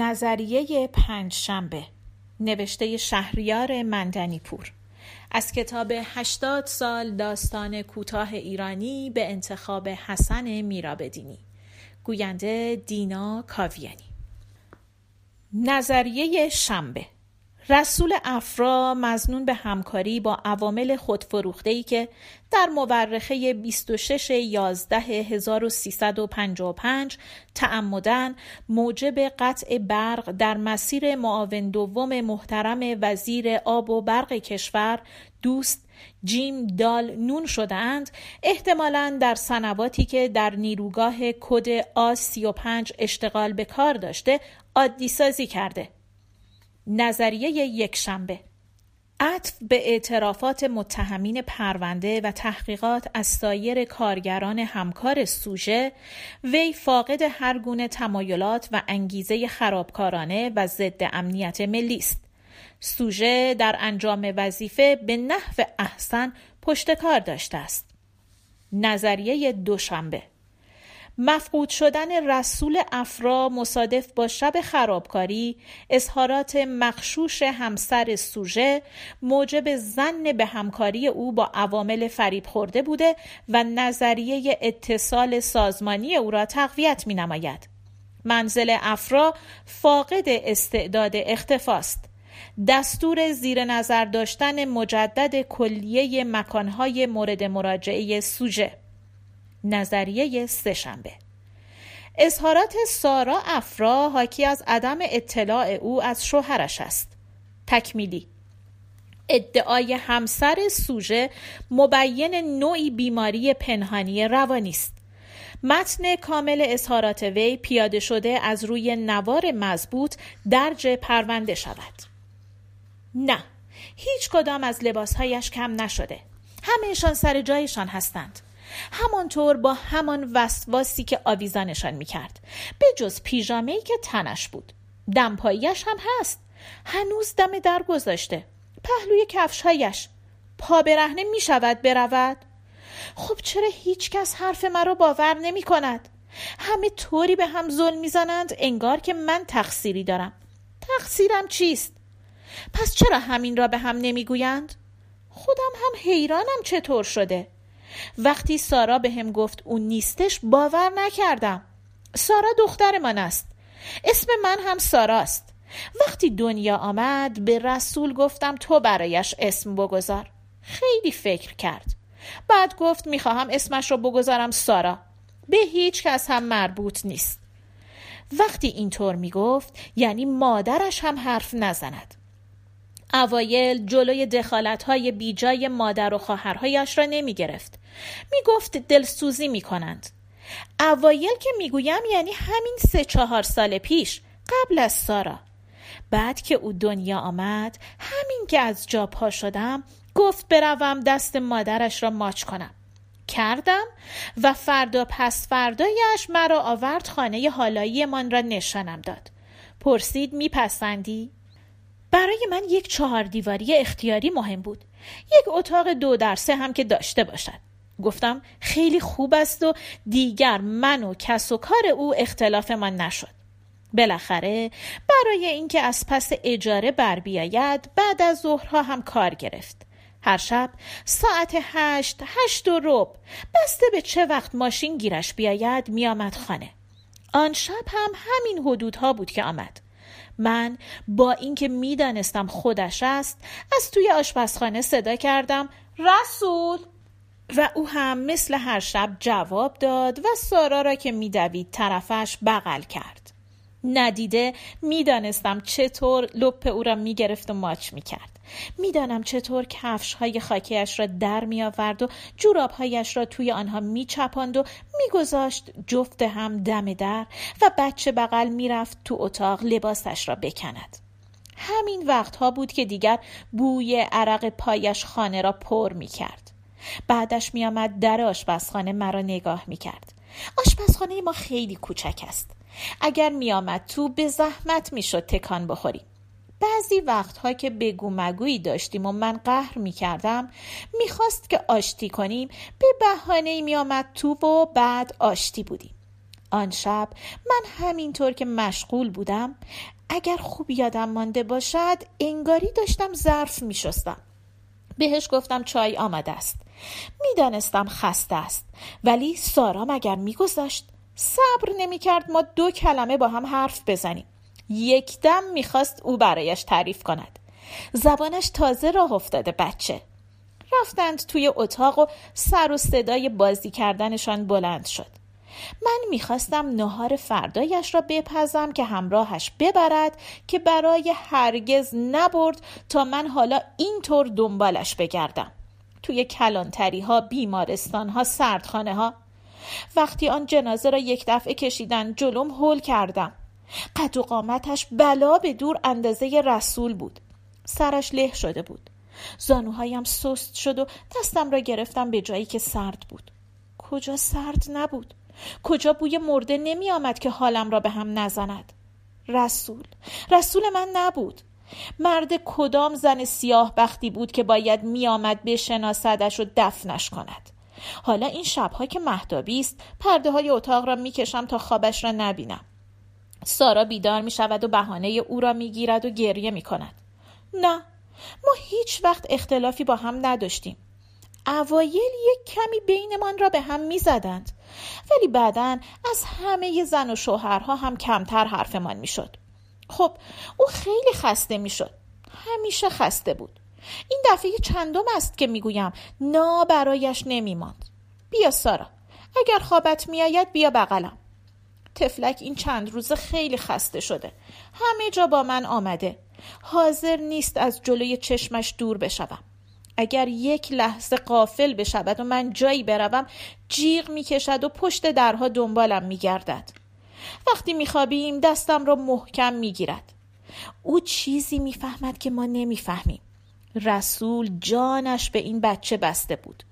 نظریه پنج شنبه نوشته شهریار مندنی پور از کتاب هشتاد سال داستان کوتاه ایرانی به انتخاب حسن میرابدینی. گوینده دینا کاویانی. نظریه شنبه. رسول افرا مزنون به همکاری با عوامل خودفروخته که در مورخه 26 11 1355 تعمدن موجب قطع برق در مسیر معاون دوم محترم وزیر آب و برق کشور دوست جیم دال نون شدهاند احتمالا در سنواتی که در نیروگاه کد آ 35 اشتغال به کار داشته عادی سازی کرده. نظریه یک شنبه. عطف به اعترافات متهمین پرونده و تحقیقات از سایر کارگران همکار سوژه وی فاقد هر گونه تمایلات و انگیزه خرابکارانه و ضد امنیت ملی است. سوژه در انجام وظیفه به نحو احسن پشتکار داشته است. نظریه دوشنبه. مفقود شدن رسول افرا مصادف با شب خرابکاری اظهارات مخشوش همسر سوژه موجب زن به همکاری او با عوامل فریب خورده بوده و نظریه اتصال سازمانی او را تقویت می نماید. منزل افرا فاقد استعداد اختفاست. دستور زیر نظر داشتن مجدد کلیه مکانهای مورد مراجعه سوژه نظریه سهشنبه اظهارات سارا افرا حاکی از عدم اطلاع او از شوهرش است. تکمیلی. ادعای همسر سوژه مبین نوعی بیماری پنهانی روانی است. متن کامل اظهارات وی پیاده شده از روی نوار مضبوط درج پرونده شود. نه هیچ کدام از لباسهایش کم نشده. همهشان سر جایشان هستند. همانطور با همان وسواسی که آویزانشان می‌کرد. به جز پیژامه که تنش بود. دمپاییش هم هست. هنوز دم در گذاشته. پهلوی کفشهایش. پا برهنه می شود برود. خب چرا هیچ کس حرف مرا باور نمی کند همه طوری به هم ظلم می‌زنند انگار که من تقصیری دارم. تقصیرم چیست؟ پس چرا همین را به هم نمی‌گویند؟ خودم هم حیرانم چطور شده. وقتی سارا به هم گفت اون نیستش باور نکردم. سارا دختر من است. اسم من هم ساراست. وقتی دنیا آمد به رسول گفتم تو برایش اسم بگذار. خیلی فکر کرد. بعد گفت می‌خواهم اسمش رو بگذارم سارا. به هیچ کس هم مربوط نیست. وقتی اینطور می‌گفت یعنی مادرش هم حرف نزند. اوایل جلوی دخالت های بیجای مادر و خواهرهایش را نمی گرفت. می گفت دلسوزی می کنند. اوایل که می گویم یعنی همین سه چهار سال پیش قبل از سارا. بعد که او دنیا آمد همین که از جا پا شدم گفت بروم دست مادرش را ماچ کنم. کردم و فردا پس فردایش مرا آورد خانه حالایی من را نشانم داد. پرسید میپسندی؟ برای من یک چهار دیواری اختیاری مهم بود یک اتاق دو در سه هم که داشته باشد گفتم خیلی خوب است و دیگر من و کس و کار او اختلاف من نشد. بالاخره برای اینکه از پس اجاره بر بیاید بعد از ظهرها هم کار گرفت. هر شب ساعت هشت هشت و رب بسته به چه وقت ماشین گیرش بیاید میآمد خانه. آن شب هم همین حدودها بود که آمد. من با اینکه می‌دانستم خودش است از توی آشپزخانه صدا کردم رسول! و او هم مثل هر شب جواب داد و سارا را که میدوید طرفش بغل کرد. ندیده می‌دانستم چطور لپ او را می‌گرفت و ماچ می‌کرد. می‌دانم چطور کفش های خاکیش را در می آورد و جورابهایش را توی آنها می چپاند و میگذاشت جفت هم دم در و بچه بغل می‌رفت تو اتاق لباسش را بکند. همین وقتها بود که دیگر بوی عرق پایش خانه را پر می کرد بعدش می آمد در آشپزخانه مرا نگاه می کرد آشپزخانه ما خیلی کوچک است. اگر می آمد تو به زحمت می شد تکان بخوریم. بعضی وقتها که بگو مگویی داشتیم و من قهر می کردم می خواست که آشتی کنیم به بحانه می آمد تو و بعد آشتی بودیم. آن شب من همینطور که مشغول بودم اگر خوب یادم مانده باشد انگاری داشتم ظرف می شستم. بهش گفتم چای آمده است. می‌دانستم خسته است. ولی سارا مگر میگذاشت صبر نمی‌کرد ما دو کلمه با هم حرف بزنیم. یک دم می‌خواست او برایش تعریف کند. زبانش تازه راه افتاده بچه. رفتند توی اتاق و سر و صدای بازی کردنشان بلند شد. من می‌خواستم نهار فردایش را بپزم که همراهش ببرد که برای هرگز نبرد تا من حالا اینطور دنبالش بگردم. توی کلانتری ها بیمارستان ها سردخانه ها وقتی آن جنازه را یک دفعه کشیدن جلوم هول کردم. قد و قامتش بلا به دور اندازه رسول بود. سرش له شده بود. زانوهایم سست شد و دستم را گرفتم به جایی که سرد بود. کجا سرد نبود؟ کجا بوی مرده نمی آمد که حالم را به هم نزند؟ رسول. رسول من نبود. مرد کدام زن سیاه بختی بود که باید می آمد بشناسدش و دفنش کند؟ حالا این شبها که محتابی است پرده های اتاق را می‌کشم تا خوابش را نبینم. سارا بیدار می شود و بهانه او را می گیرد و گریه می کند نه ما هیچ وقت اختلافی با هم نداشتیم. اوایل یک کمی بینمان را به هم می زدند ولی بعدا از همه زن و شوهرها هم کمتر حرفمان می شد خب او خیلی خسته می شد همیشه خسته بود. این دفعه چندم است که می‌گویم نا برایش نمیماند. بیا سارا اگر خوابت میآید بیا بغلم. تفلک این چند روزه خیلی خسته شده. همه جا با من آمده. حاضر نیست از جلوی چشمش دور بشوم. اگر یک لحظه قافل بشود و من جایی بروم جیغ می‌کشد و پشت درها دنبالم میگردد. وقتی میخوابیم دستم را محکم می‌گیرد. او چیزی می‌فهمد که ما نمی‌فهمیم. رسول جانش به این بچه بسته بود.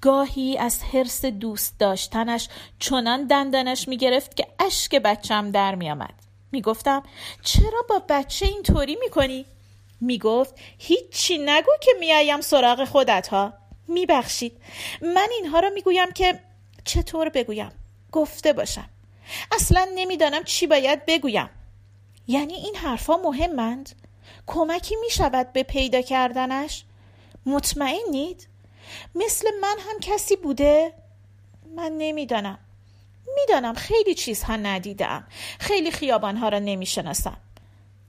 گاهی از حرس دوست داشتنش چنان دندانش می‌گرفت که اشک بچم در میآمد. می‌گفتم چرا با بچه اینطوری می‌کنی؟ می‌گفت هیچی نگو که میایم سراغ خودت ها میبخشید. من اینها را می‌گویم که چطور بگویم؟ گفته باشم. اصلا نمی‌دانم چی باید بگویم. یعنی این حرفها مهمند؟ کمکی می‌شود به پیدا کردنش؟ مطمئنید؟ مثل من هم کسی بوده؟ من نمی‌دانم. می‌دانم خیلی چیزها ندیدم. خیلی خیابانها را نمی‌شناسم.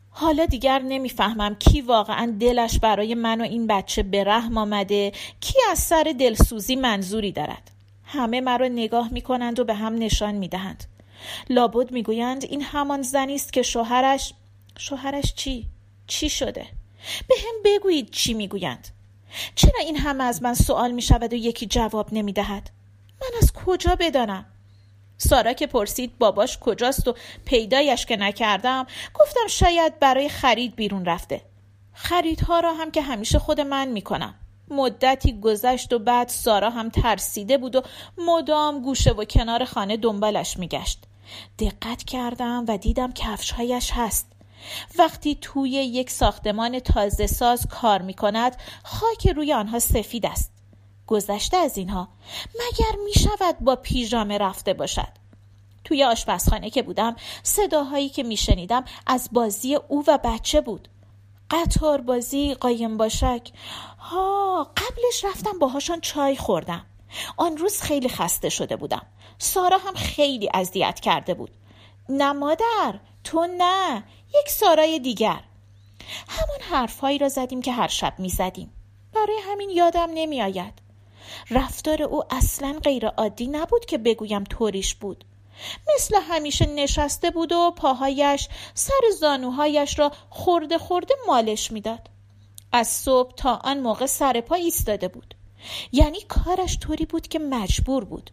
حالا دیگر نمی‌فهمم کی واقعا دلش برای من و این بچه به رحم آمده کی از سر دلسوزی منظوری دارد. همه مرا نگاه می‌کنند و به هم نشان می‌دهند. لابد می‌گویند این همان زنی است که شوهرش شوهرش چی؟ چی شده؟ به هم بگویید چی می‌گویند. چرا این همه از من سوال می شود و یکی جواب نمی دهد؟ من از کجا بدانم؟ سارا که پرسید باباش کجاست و پیدایش که نکردم گفتم شاید برای خرید بیرون رفته. خریدها را هم که همیشه خود من می‌کنم. مدتی گذشت و بعد سارا هم ترسیده بود و مدام گوشه و کنار خانه دنبالش میگشت. دقت کردم و دیدم کفشهایش هست. وقتی توی یک ساختمان تازه ساز کار می کند خاک روی آنها سفید است. گذشته از اینها مگر می شود با پیژامه رفته باشد؟ توی آشپزخانه که بودم صداهایی که می شنیدم از بازی او و بچه بود. قطار بازی قایم باشک. ها قبلش رفتم باهاشان چای خوردم. آن روز خیلی خسته شده بودم. سارا هم خیلی اذیت کرده بود. نه مادر تو نه. یک سارای دیگر. همان حرفهایی را زدیم که هر شب می زدیم برای همین یادم نمی آید رفتار او اصلا غیر عادی نبود که بگویم طوریش بود. مثل همیشه نشسته بود و پاهایش سر زانوهایش را خورده خورده مالش می‌داد. از صبح تا آن موقع سر پا ایستاده بود. یعنی کارش طوری بود که مجبور بود.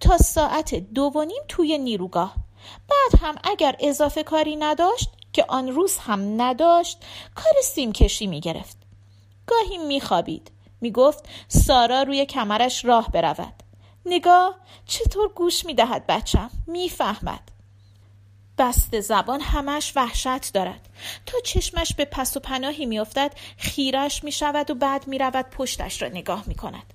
تا ساعت دو و نیم توی نیروگاه. بعد هم اگر اضافه کاری نداشت که آن روز هم نداشت کار سیم کشی می گرفت. گاهی می خوابید. می گفت سارا روی کمرش راه برود. نگاه چطور گوش می دهد بچم؟ می فهمد. بست زبان همش وحشت دارد. تا چشمش به پس و پناهی میافتد خیرش می شود و بعد می رود پشتش را نگاه می کند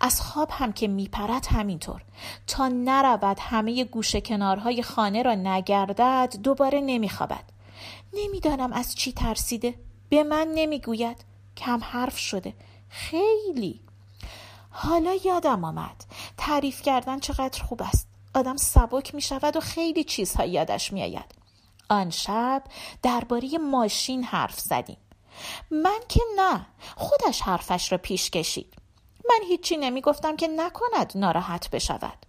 از خواب هم که میپرد همینطور. تا نرود همه گوشه کنارهای خانه را نگردد دوباره نمیخوابد. نمی‌دانم از چی ترسیده. به من نمی‌گوید. کم حرف شده. خیلی. حالا یادم آمد. تعریف کردن چقدر خوب است. آدم سبک می شود و خیلی چیزها یادش می آید. آن شب درباره ماشین حرف زدیم. من که نه خودش حرفش را پیش کشید. من هیچی نمی گفتم که نکند ناراحت بشود.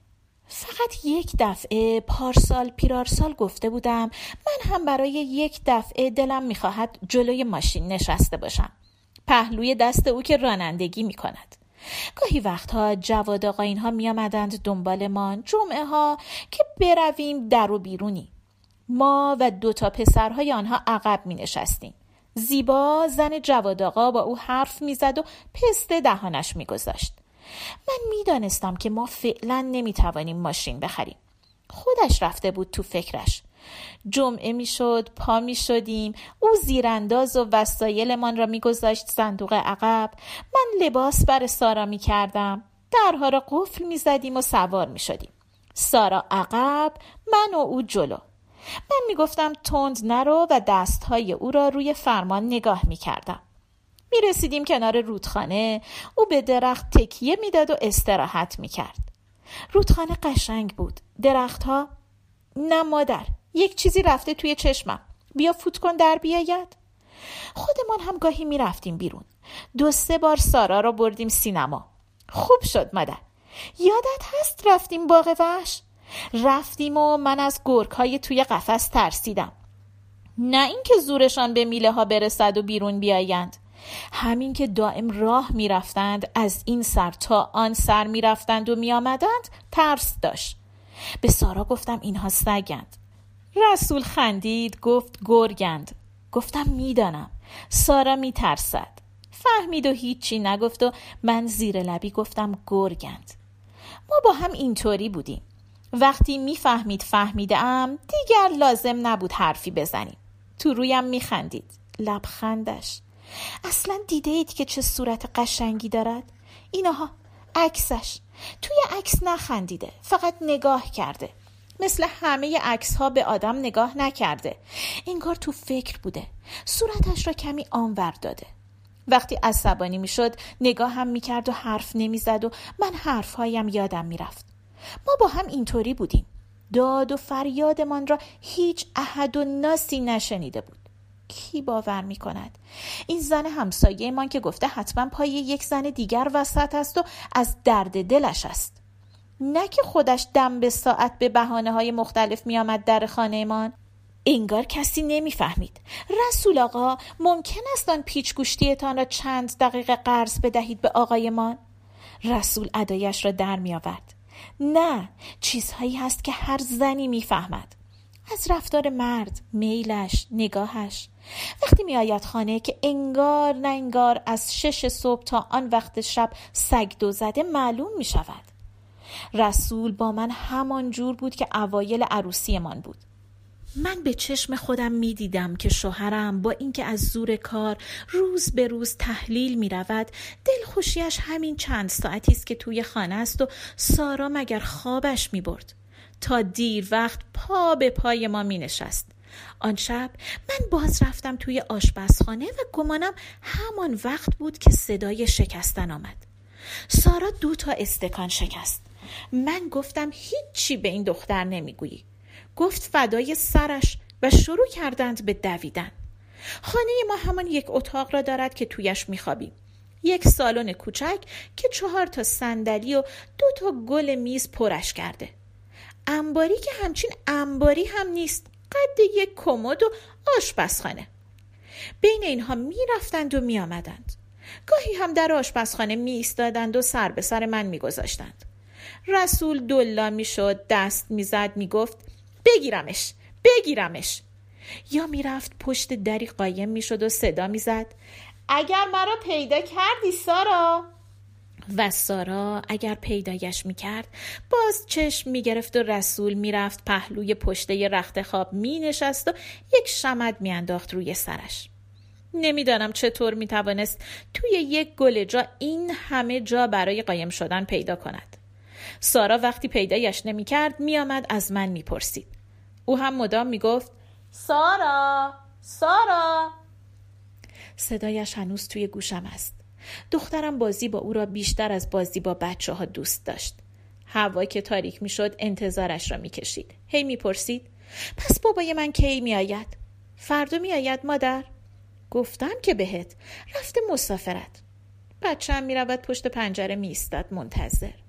فقط یک دفعه پارسال پیرارسال گفته بودم من هم برای یک دفعه دلم می‌خواهد جلوی ماشین نشسته باشم. پهلوی دست او که رانندگی می کند گاهی وقتها جواد آقا اینها می آمدند دنبالمان جمعه ها که برویم در و بیرونی. ما و دو تا پسرهای آنها عقب می نشستیم زیبا زن جواد آقا با او حرف می‌زد و پسته دهانش میگذاشت. من می‌دانستم که ما فعلا نمی‌توانیم ماشین بخریم. خودش رفته بود تو فکرش. جمعه می‌شد پا می شدیم او زیرانداز و وسایلمان را میگذاشت صندوق عقب. من لباس بر سارا می کردم درها را قفل می زدیم و سوار می شدیم سارا عقب من و او جلو. من می گفتم تند نرو و دستهای او را روی فرمان نگاه می کردم می رسیدیم کنار رودخانه. او به درخت تکیه می‌داد و استراحت می کرد رودخانه قشنگ بود. درختها نه مادر. یک چیزی رفته توی چشمم. بیا فوت کن در بیاید. خودمان هم گاهی می رفتیم بیرون. دو سه بار سارا را بردیم سینما. خوب شد مادر. یادت هست رفتیم باغ وحش؟ رفتیم و من از گرگ های توی قفس ترسیدم. نه اینکه زورشان به میله ها برسد و بیرون بیایند. همین که دائم راه می‌رفتند از این سر تا آن سر می‌رفتند و میآمدند ترس داشت. به سارا گفتم اینها سگند. رسول خندید گفت گرگند. گفتم می‌دانم. سارا میترسد. فهمید و هیچی نگفت و من زیر لبی گفتم گرگند. ما با هم اینطوری بودیم. وقتی می‌فهمید فهمیدم دیگر لازم نبود حرفی بزنیم. تو رویم میخندید. لبخندش. اصلا دیده اید که چه صورت قشنگی دارد؟ اینها عکسش. توی عکس نخندیده فقط نگاه کرده. مثل همه عکس ها به آدم نگاه نکرده. انگار تو فکر بوده. صورتش را کمی آنور داده. وقتی عصبانی می‌شد نگاه هم می‌کرد و حرف نمی‌زد و من حرفهایم یادم می‌رفت. ما با هم اینطوری بودیم. داد و فریادمان را هیچ احد و ناسی نشنیده بود. کی باور می کند این زن همسایه من که گفته حتما پای یک زن دیگر وسط است و از درد دلش است. نه که خودش دم به ساعت به بحانه های مختلف می آمد در خانهمان. انگار کسی نمی‌فهمید. رسول آقا ممکن است آن پیچ گوشتیتان را چند دقیقه قرض بدهید به آقایمان؟ رسول ادایش را در می آورد نه چیزهایی هست که هر زنی می‌فهمد. از رفتار مرد میلش نگاهش. وقتی می آید خانه که انگار نه انگار از شش صبح تا آن وقت شب سگ دو زده معلوم می شود رسول با من همان جور بود که اوایل عروسیمان بود. من به چشم خودم می دیدم که شوهرم با اینکه از زور کار روز به روز تحلیل می رود دلخوشیش همین چند ساعتی است که توی خانه است و سارا مگر خوابش می برد تا دیر وقت پا به پای ما می نشست آن شب من باز رفتم توی آشپزخانه و گمانم همان وقت بود که صدای شکستن آمد. سارا دو تا استکان شکست. من گفتم هیچی به این دختر نمی‌گویی. گفت فدای سرش و شروع کردند به دویدن. خانه ما همان یک اتاق را دارد که تویش میخوابیم. یک سالن کوچک که چهار تا صندلی و دو تا گل میز پرش کرده. انباری که همچین انباری هم نیست. قد یک کمد و آشپزخانه. بین اینها می‌رفتند و میآمدند. گاهی هم در آشپزخانه می ایستادند و سر به سر من میگذاشتند. رسول دلا می‌شد دست می‌زد می‌گفت بگیرمش بگیرمش. یا می‌رفت پشت دری قایم می‌شد و صدا می‌زد. اگر مرا پیدا کردی سارا؟ و سارا اگر پیدایش می‌کرد باز چشم می‌گرفت و رسول می‌رفت پهلوی پشته رخت خواب مینشست و یک شمد میانداخت روی سرش. نمی‌دانم چطور می‌توانست توی یک گل جا این همه جا برای قایم شدن پیدا کند. سارا وقتی پیدایش نمی‌کرد میآمد از من می‌پرسید. او هم مدام می‌گفت سارا سارا. صدایش هنوز توی گوشم است. دخترم بازی با او را بیشتر از بازی با بچه ها دوست داشت. هوا که تاریک می‌شد انتظارش را می‌کشید. هی می‌پرسید پس بابای من کی میآید؟ فردا میآید مادر؟ گفتم که بهت. رفته مسافرت. بچه می رود پشت پنجره می منتظر.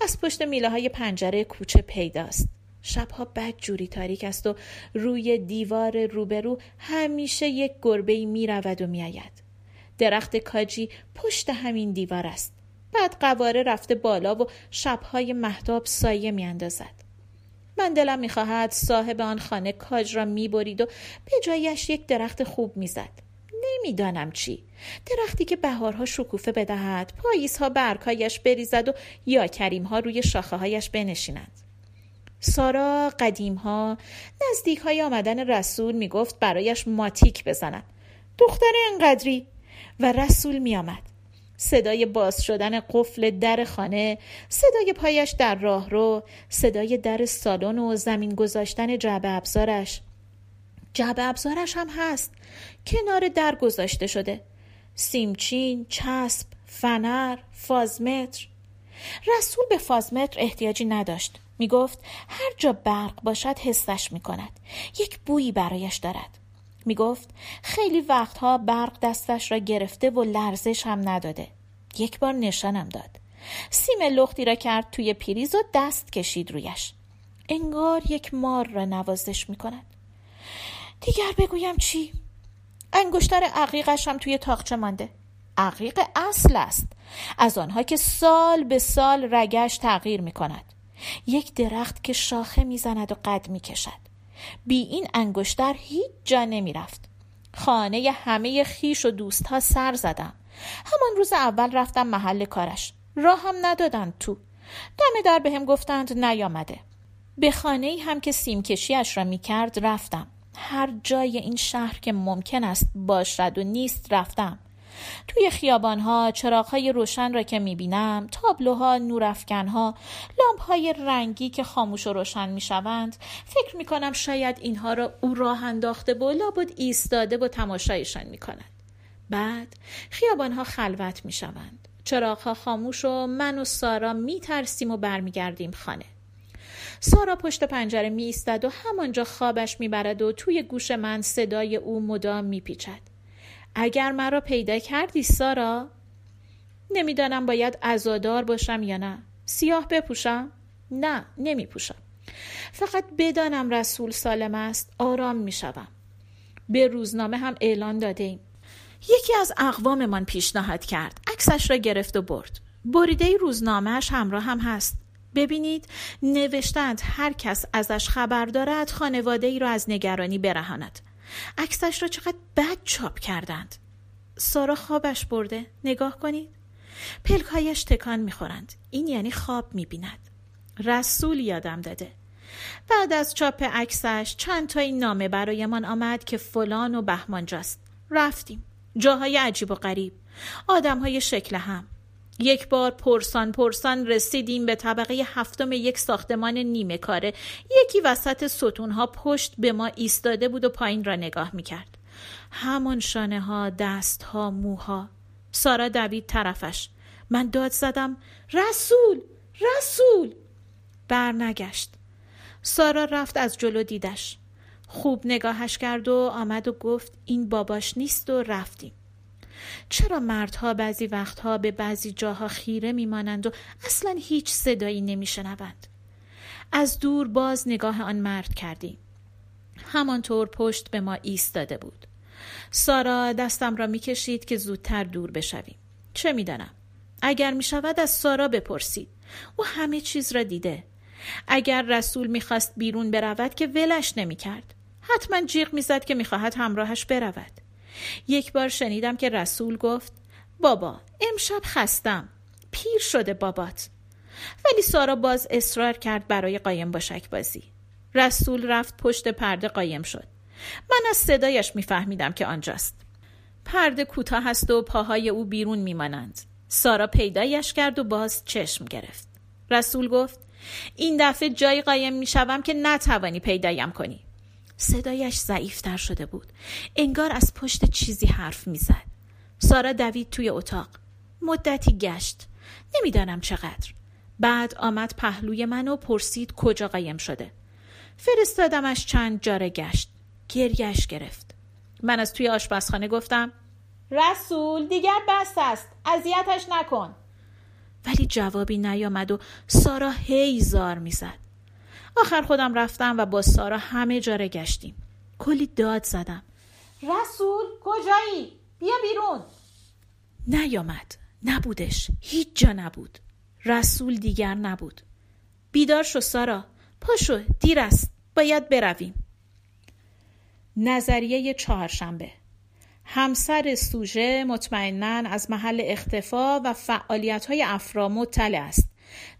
از پشت میله های پنجره کوچه پیداست شبها بد جوری تاریک است و روی دیوار روبرو همیشه یک گربه می رود و می آید. درخت کاجی پشت همین دیوار است. بعد قواره رفته بالا و شبهای محتاب سایه می اندازد. من دلم می‌خواهد صاحب آن خانه کاج را می‌برید و به جایش یک درخت خوب می‌زد نمی‌دانم چی. درختی که بهارها شکوفه بدهد پاییزها برکایش بریزد و یا کریمها روی شاخه هایش بنشینند. سارا قدیم ها نزدیک های آمدن رسول می‌گفت برایش ماتیک بزنم دختر انقدری؟ و رسول میآمد. صدای باز شدن قفل در خانه صدای پایش در راهرو صدای در سالن و زمین گذاشتن جعبه ابزارش. جعبه ابزارش هم هست. کنار در گذاشته شده. سیمچین چسب فنر فازمتر. رسول به فازمتر احتیاجی نداشت. می گفت هر جا برق باشد حسش می کند یک بویی برایش دارد. می گفت خیلی وقتها برق دستش را گرفته و لرزش هم نداده. یک بار نشانم داد. سیم لختی را کرد توی پریز و دست کشید رویش. انگار یک مار را نوازش می کند دیگر بگویم چی؟ انگشتر عقیقش هم توی تاقچه مانده. عقیق اصل است. از آنها که سال به سال رگش تغییر می کند یک درخت که شاخه می‌زند و قد می کشد بی این انگشتر هیچ جا نمی رفت خانه همه خیش و دوستها سر زدم همان روز اول رفتم محل کارش. راه هم ندادند تو. دم در بهم گفتند نیامده. به خانه هم که سیمکشیش را می کرد رفتم. هر جای این شهر که ممکن است باشد و نیست رفتم. توی خیابانها چراغهای روشن را که می‌بینم تابلوها نورافکنها لامپهای رنگی که خاموش و روشن می‌شوند فکر می‌کنم شاید اینها را او راه انداخته و لابد ایستاده و تماشایشان می‌کند. بعد خیابانها خلوت می‌شوند. چراغها خاموش و من و سارا میترسیم و برمیگردیم خانه. سارا پشت پنجره می ایستد و همانجا خوابش می‌برد و توی گوش من صدای او مدام میپیچد. اگر مرا پیدا کردی سارا؟ نمی‌دانم باید ازادار باشم یا نه. سیاه بپوشم؟ نه نمیپوشم. فقط بدانم رسول سالم است آرام می‌شوم. به روزنامه هم اعلان داده ایم. یکی از اقواممان پیشنهاد کرد. عکسش را گرفت و برد. بریده روزنامهش همراه هم هست. ببینید نوشتند هر کس ازش خبر دارد خانواده ای را از نگرانی برهاند. عکسش را چقدر بد چاپ کردند. سارا خوابش برده. نگاه کنید. پلکایش تکان می‌خورند. این یعنی خواب می‌بیند. رسول یادم داده. بعد از چاپ عکسش چند تا این نامه برایمان آمد که فلان و بهمانجاست. رفتیم. جاهای عجیب و غریب. آدم های شکل هم. یک بار پرسان پرسان رسیدیم به طبقه هفتم یک ساختمان نیمه کاره. یکی وسط ستونها پشت به ما ایستاده بود و پایین را نگاه می‌کرد. همان شانه ها دست ها موها. سارا دوید طرفش. من داد زدم رسول! رسول! برنگشت. سارا رفت از جلو دیدش. خوب نگاهش کرد و آمد و گفت این باباش نیست و رفتیم. چرا مردها بعضی وقتها به بعضی جاها خیره میمانند و اصلا هیچ صدایی نمیشنوند؟ از دور باز نگاه آن مرد کردیم. همانطور پشت به ما ایستاده بود. سارا دستم را می‌کشید که زودتر دور بشویم. چه می‌دانم؟ اگر می‌شود از سارا بپرسید. او همه چیز را دیده. اگر رسول می‌خواست بیرون برود که ولش نمی‌کرد. حتما جیغ می‌زد که می‌خواهد همراهش برود. یک بار شنیدم که رسول گفت بابا امشب خستم. پیر شده بابات. ولی سارا باز اصرار کرد برای قایم باشک بازی. رسول رفت پشت پرده قایم شد. من از صدایش میفهمیدم که آنجاست. پرده کوتاه است و پاهای او بیرون میمانند. سارا پیدایش کرد و باز چشم گرفت. رسول گفت این دفعه جایی قایم می‌شوم که نتوانی پیدایم کنی. صدایش ضعیفتر شده بود. انگار از پشت چیزی حرف می‌زد. سارا دوید توی اتاق. مدتی گشت. نمی‌دانم چقدر. بعد آمد پهلوی من و پرسید کجا قایم شده. فرستادمش چند جاره گشت. گریش گرفت. من از توی آشپزخانه گفتم رسول دیگر بس است. اذیتش نکن. ولی جوابی نیامد و سارا هی زار می‌زد. آخر خودم رفتم و با سارا همه جاره گشتیم. کلی داد زدم. رسول کجایی؟ بیا بیرون. نیامد. نبودش. هیچ جا نبود. رسول دیگر نبود. بیدار شو سارا. پاشو دیر است. باید برویم. نظریه چهارشنبه. همسر سوژه مطمئنا از محل اختفا و فعالیت های افرا مطلع است.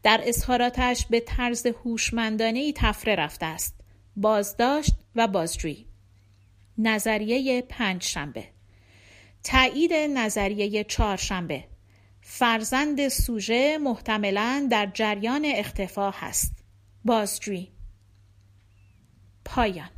در اظهاراتش به طرز هوشمندانه تفره رفته است. بازداشت و بازجویی. نظریه پنج شنبه تایید نظریه چهارشنبه. فرزند سوژه محتملا در جریان اختفا هست. بازجویی. پایان.